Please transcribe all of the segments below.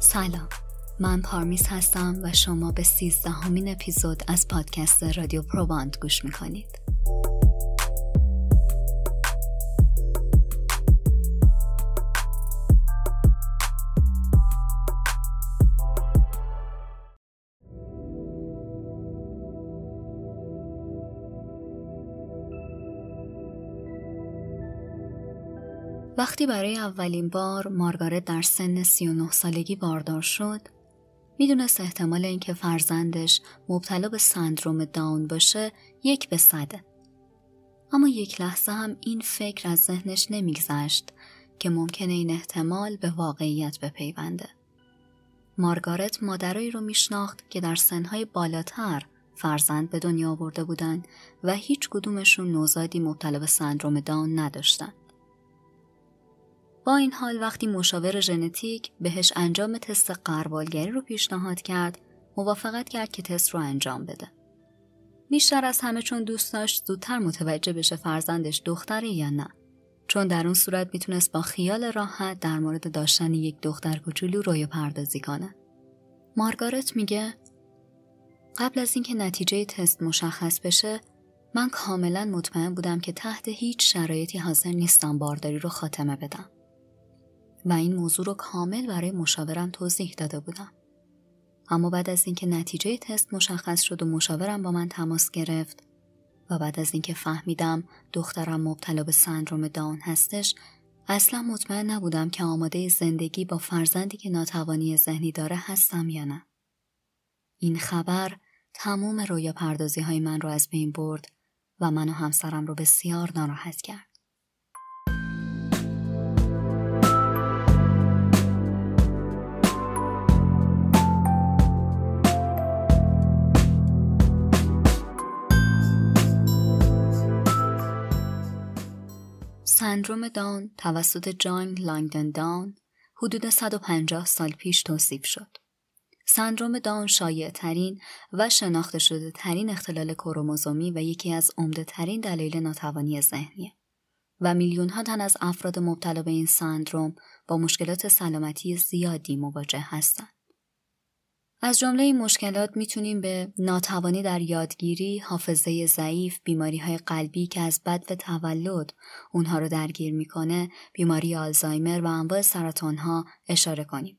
سلام. من پارمیس هستم و شما به سیزدهمین اپیزود از پادکست رادیو پروباند گوش می‌کنید. وقتی برای اولین بار مارگارت در سن 39 سالگی باردار شد می‌دونست احتمال اینکه فرزندش مبتلا به سندروم داون باشه یک به صده. اما یک لحظه هم این فکر از ذهنش نمیگذشت که ممکنه این احتمال به واقعیت بپیونده. مارگارت مادرایی رو میشناخت که در سنهای بالاتر فرزند به دنیا آورده بودند و هیچ کدومشون نوزادی مبتلا به سندروم داون نداشتند. با این حال وقتی مشاور ژنتیک بهش انجام تست قربالگری رو پیشنهاد کرد موافقت کرد که تست رو انجام بده. بیشتر از همه چون دوست داشت زودتر متوجه بشه فرزندش دختره یا نه. چون در اون صورت می‌تونست با خیال راحت در مورد داشتن یک دختر کوچولو روی پردازی کنه. مارگارت میگه قبل از اینکه نتیجه تست مشخص بشه من کاملا مطمئن بودم که تحت هیچ شرایطی حاضر نیستم بارداری رو خاتمه بدم. و این موضوع رو کامل برای مشاورم توضیح داده بودم. اما بعد از اینکه نتیجه تست مشخص شد و مشاورم با من تماس گرفت و بعد از اینکه فهمیدم دخترم مبتلا به سندروم داون هستش اصلا مطمئن نبودم که آماده زندگی با فرزندی که ناتوانی ذهنی داره هستم یا نه. این خبر تموم رویا پردازی های من رو از بین برد و من و همسرم رو بسیار ناراحت کرد. سندروم داون توسط جان لانگدن داون حدود 150 سال پیش توصیف شد. سندروم داون شایع ترین و شناخته شده ترین اختلال کروموزومی و یکی از عمده ترین دلایل ناتوانی ذهنیه و میلیون ها تن از افراد مبتلا به این سندروم با مشکلات سلامتی زیادی مواجه هستند. از جمله این مشکلات می‌تونیم به ناتوانی در یادگیری، حافظه ضعیف، بیماری های قلبی که از بد و تولد اونها رو درگیر می‌کنه، بیماری آلزایمر و انواع سرطان ها اشاره کنیم.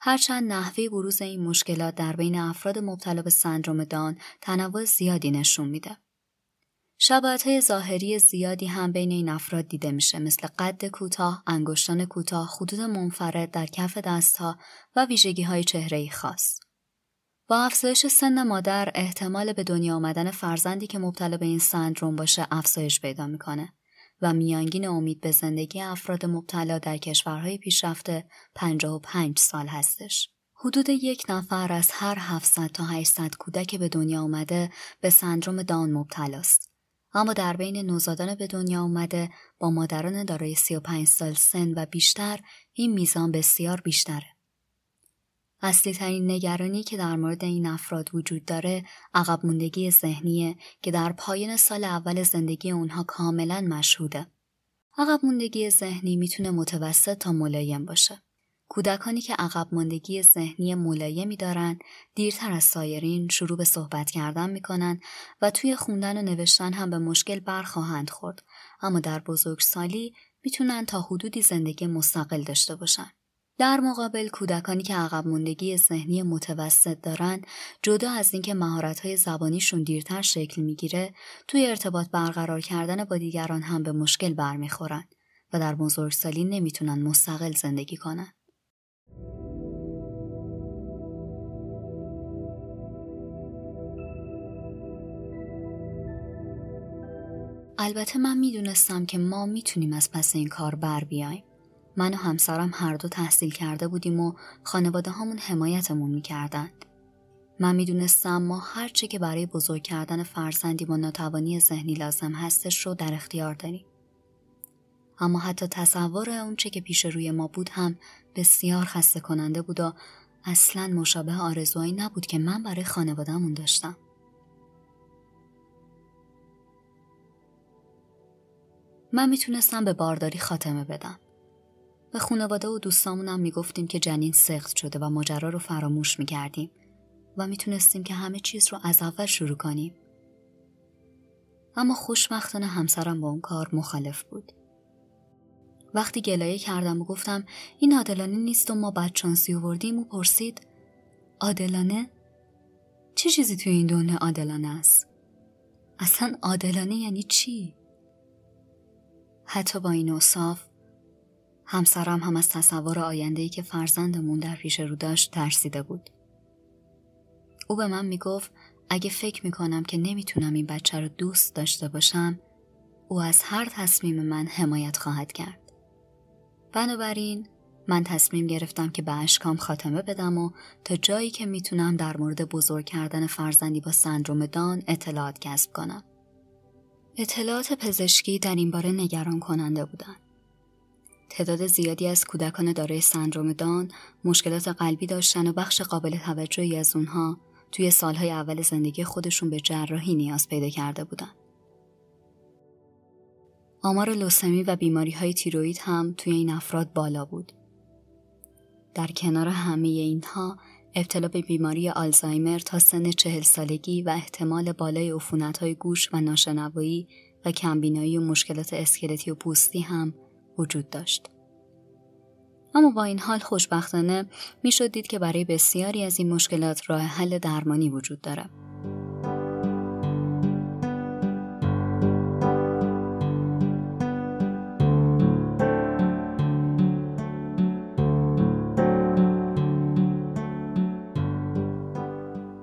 هرچند نحوه بروز این مشکلات در بین افراد مبتلا به سندروم دان تنوع زیادی نشون میده. های ظاهری زیادی هم بین این افراد دیده میشه مثل قد کوتاه، انگشتان کوتاه، خطوط منفرد در کف دستها و ویژگی های چهره خاص. با افزایش سن مادر احتمال به دنیا آمدن فرزندی که مبتلا به این سندروم باشه افزایش پیدا می‌کنه و میانگین امید به زندگی افراد مبتلا در کشورهای پیشرفته 55 سال هستش. حدود یک نفر از هر 700 تا 800 کودک به دنیا آمده به سندروم دان مبتلاست. اما در بین نوزادان به دنیا آمده با مادران دارای 35 سال سن و بیشتر این میزان بسیار بیشتره. اصلی ترین نگرانی که در مورد این افراد وجود داره عقب موندگی ذهنیه که در پایان سال اول زندگی اونها کاملا مشهوده. عقب موندگی ذهنی می‌تونه متوسط تا ملایم باشه. کودکانی که عقب موندگی ذهنی ملایمی دارند دیرتر از سایرین شروع به صحبت کردن می‌کنن و توی خوندن و نوشتن هم به مشکل برخواهند خورد اما در بزرگسالی می‌تونن تا حدودی زندگی مستقل داشته باشن. در مقابل کودکانی که عقب موندگی ذهنی متوسط دارن جدا از اینکه مهارت‌های زبانیشون دیرتر شکل می‌گیره توی ارتباط برقرار کردن با دیگران هم به مشکل برمیخورن و در بزرگسالی نمی‌تونن مستقل زندگی کنن. البته من می‌دونستم که ما می‌تونیم از پس این کار بر بیایم. من و همسرم هر دو تحصیل کرده بودیم و خانواده همون حمایتمون می‌کردند. من می‌دونستم ما هرچه که برای بزرگ کردن فرزندی با ناتوانی ذهنی لازم هستش رو در اختیار داریم. اما حتی تصور اونچه که پیش روی ما بود هم بسیار خسته کننده بود و اصلا مشابه آرزوهایی نبود که من برای خانوادهمون داشتم. من می‌تونستم به بارداری خاتمه بدم. به خانواده و دوستامونم می‌گفتیم که جنین سخت شده و ماجرا رو فراموش می‌کردیم و می‌تونستیم که همه چیز رو از اول شروع کنیم. اما خوشبختانه همسرم با اون کار مخالف بود. وقتی گلایه کردم و گفتم این عادلانه نیست و ما بدشانسی آوردیم و پرسید عادلانه؟ چه چیزی توی این دنیا عادلانه است؟ اصلا عادلانه یعنی چی؟ حتی با این اصاف همسرم هم از تصور آیندهی که فرزندمون در پیش رو داشت ترسیده بود. او به من می‌گفت اگه فکر می‌کنم که نمی‌تونم این بچه رو دوست داشته باشم او از هر تصمیم من حمایت خواهد کرد. بنابراین من تصمیم گرفتم که به اشکام خاتمه بدم و تا جایی که می‌تونم در مورد بزرگ کردن فرزندی با سندروم دان اطلاعات کسب کنم. اطلاعات پزشکی در این باره نگران کننده بودن. تعداد زیادی از کودکان دارای سندروم دان مشکلات قلبی داشتن و بخش قابل توجهی از اونها توی سالهای اول زندگی خودشون به جراحی نیاز پیدا کرده بودن. آمار لوسمی و بیماری های تیروید هم توی این افراد بالا بود. در کنار همه اینها ابتلا به بیماری آلزایمر تا سن چهل سالگی و احتمال بالای عفونت های گوش و ناشنوایی و کمبینایی و مشکلات اسکلتی و پوستی هم وجود داشت. اما با این حال خوشبختانه می‌شد دید که برای بسیاری از این مشکلات راه حل درمانی وجود داره.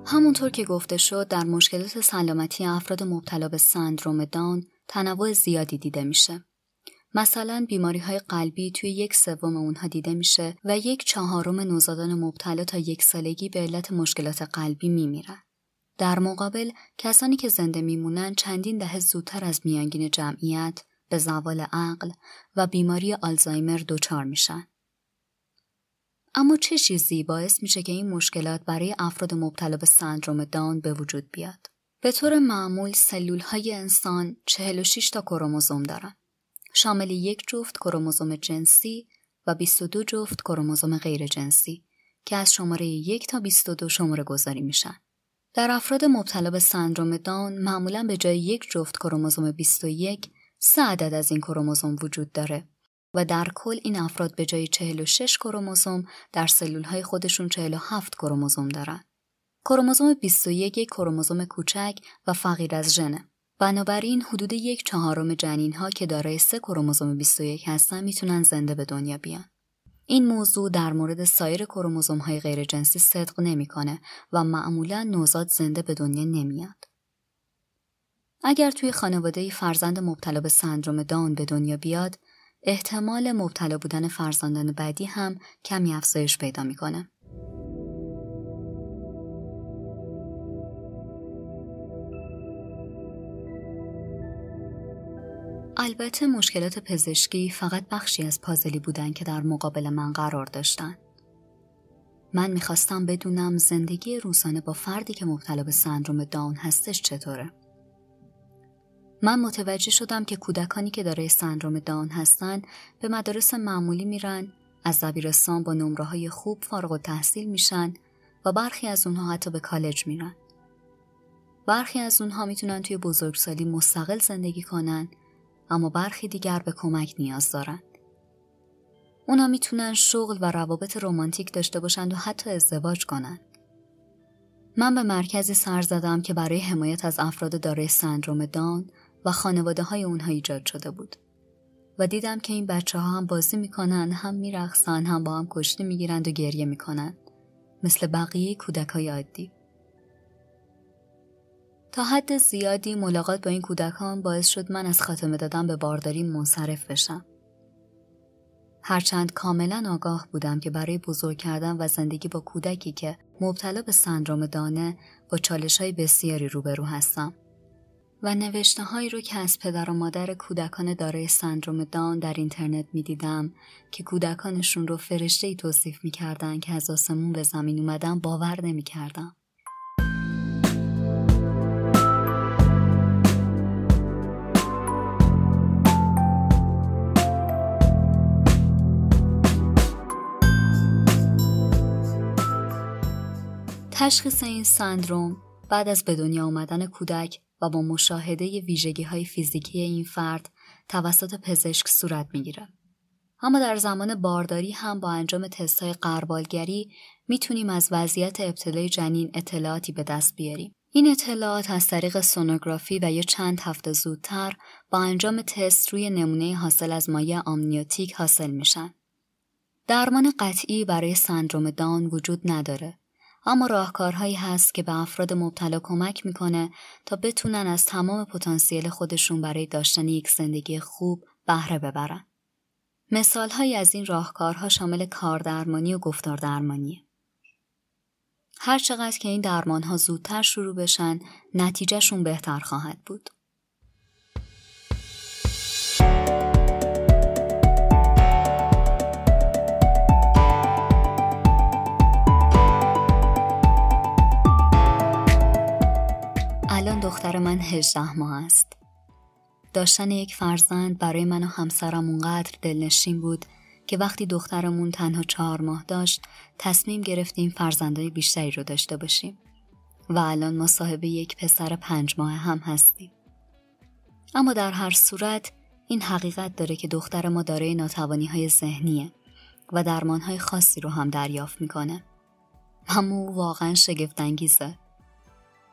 همونطور که گفته شد در مشکلات سلامتی افراد مبتلا به سندروم دان تنوع زیادی دیده میشه. مثلا بیماری های قلبی توی یک سوم اونها دیده میشه و یک چهارم نوزادان مبتلا تا یک سالگی به علت مشکلات قلبی میمیرن. در مقابل کسانی که زنده میمونن چندین دهه زودتر از میانگین جمعیت به زوال عقل و بیماری آلزایمر دچار میشن. اما چه چیزی باعث میشه که این مشکلات برای افراد مبتلا به سندروم دان به وجود بیاد؟ به طور معمول سلول های انسان 46 تا کروموزوم دارن. شامل یک جفت کروموزوم جنسی و 22 جفت کروموزوم غیر جنسی که از شماره یک تا 22 شماره گذاری میشن. در افراد مبتلا به سندروم دان معمولا به جای یک جفت کروموزوم 21 سه عدد از این کروموزوم وجود داره و در کل این افراد به جای 46 کروموزوم در سلول های خودشون 47 کروموزوم دارن. کروموزوم 21 یک کروموزوم کوچک و فقیر از ژنه. بنابراین حدود یک چهارم جنین ها که دارای سه کروموزوم 21 هستن می‌تونن زنده به دنیا بیان. این موضوع در مورد سایر کروموزوم های غیر جنسی صدق نمی‌کنه و معمولا نوزاد زنده به دنیا نمیاد. اگر توی خانواده فرزند مبتلا به سندروم داون به دنیا بیاد، احتمال مبتلا بودن فرزندان بعدی هم کمی افزایش پیدا می‌کنه. البته مشکلات پزشکی فقط بخشی از پازلی بودن که در مقابل من قرار داشتن. من می‌خواستم بدونم زندگی روزانه با فردی که مبتلا به سندروم داون هستش چطوره. من متوجه شدم که کودکانی که دارای سندروم داون هستن به مدارس معمولی میرن از دبیرستان با نمره های خوب فارغ و تحصیل میشن و برخی از اونها حتی به کالج میرن. برخی از اونها می‌تونن توی بزرگسالی مستقل زندگی کنن اما برخی دیگر به کمک نیاز دارند. اونا می‌تونن شغل و روابط رمانتیک داشته باشند و حتی ازدواج کنند. من به مرکزی سر زدم که برای حمایت از افراد دارای سندروم دان و خانواده های اونها ایجاد شده بود. و دیدم که این بچه ها هم بازی می‌کنن، هم میرخصن، هم با هم کشتی می‌گیرند و گریه می‌کنند. مثل بقیه کودک های عادی. تا حد زیادی ملاقات با این کودکان باعث شد من از خاتمه دادن به بارداری منصرف بشم. هرچند کاملا آگاه بودم که برای بزرگ کردن و زندگی با کودکی که مبتلا به سندروم دانه با چالش های بسیاری روبرو هستم و نوشته هایی رو که از پدر و مادر کودکان دارای سندروم دان در اینترنت می دیدم که کودکانشون رو فرشته ای توصیف می کردن که از آسمون به زمین اومدن باور نمی کردم. تشخیص این سندروم بعد از به دنیا آمدن کودک و با مشاهده ویژگی های فیزیکی این فرد توسط پزشک صورت می‌گیره. اما در زمان بارداری هم با انجام تست های قربالگری می‌تونیم از وضعیت ابتلای جنین اطلاعاتی به دست بیاریم. این اطلاعات از طریق سونوگرافی و یا چند هفته زودتر با انجام تست روی نمونه حاصل از مایع آمنیوتیک حاصل میشن. درمان قطعی برای سندروم دان وجود نداره اما راهکارهایی هست که به افراد مبتلا کمک می‌کنه تا بتونن از تمام پتانسیل خودشون برای داشتن یک زندگی خوب بهره ببرن. مثالهایی از این راهکارها شامل کاردرمانی و گفتار درمانیه. هر چقدر که این درمان ها زودتر شروع بشن نتیجهشون بهتر خواهد بود. دختر من هجده ماه است. داشتن یک فرزند برای من و همسرم اونقدر دلنشین بود که وقتی دخترمون تنها چهار ماه داشت تصمیم گرفتیم فرزندهای بیشتری رو داشته باشیم و الان ما صاحب یک پسر پنج ماه هم هستیم. اما در هر صورت این حقیقت داره که دختر ما دارای ناتوانی های ذهنیه و درمان های خاصی رو هم دریافت می‌کنه. اما او واقعا شگفت انگیزه.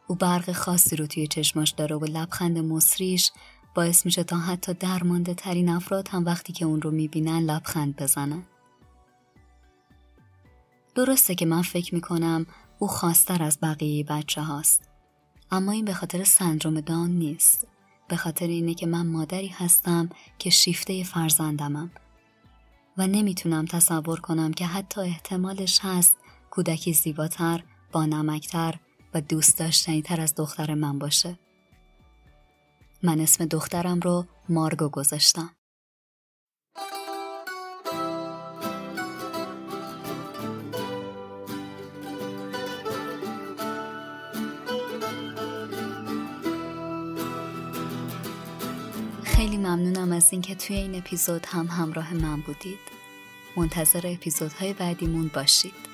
او برق خاصی رو توی چشماش داره و لبخند مصریش باعث میشه تا حتی درمانده ترین افراد هم وقتی که اون رو می‌بینن لبخند بزنن. درسته که من فکر می‌کنم او خواستر از بقیه بچه هاست. اما این به خاطر سندروم دان نیست. به خاطر اینه که من مادری هستم که شیفته فرزندمم. و نمی‌تونم تصور کنم که حتی احتمالش هست کودکی زیباتر، با نمکتر و دوست داشتنی تر از دختر من باشه. من اسم دخترم رو مارگو گذاشتم. خیلی ممنونم از اینکه توی این اپیزود هم همراه من بودید. منتظر اپیزودهای بعدیمون باشید.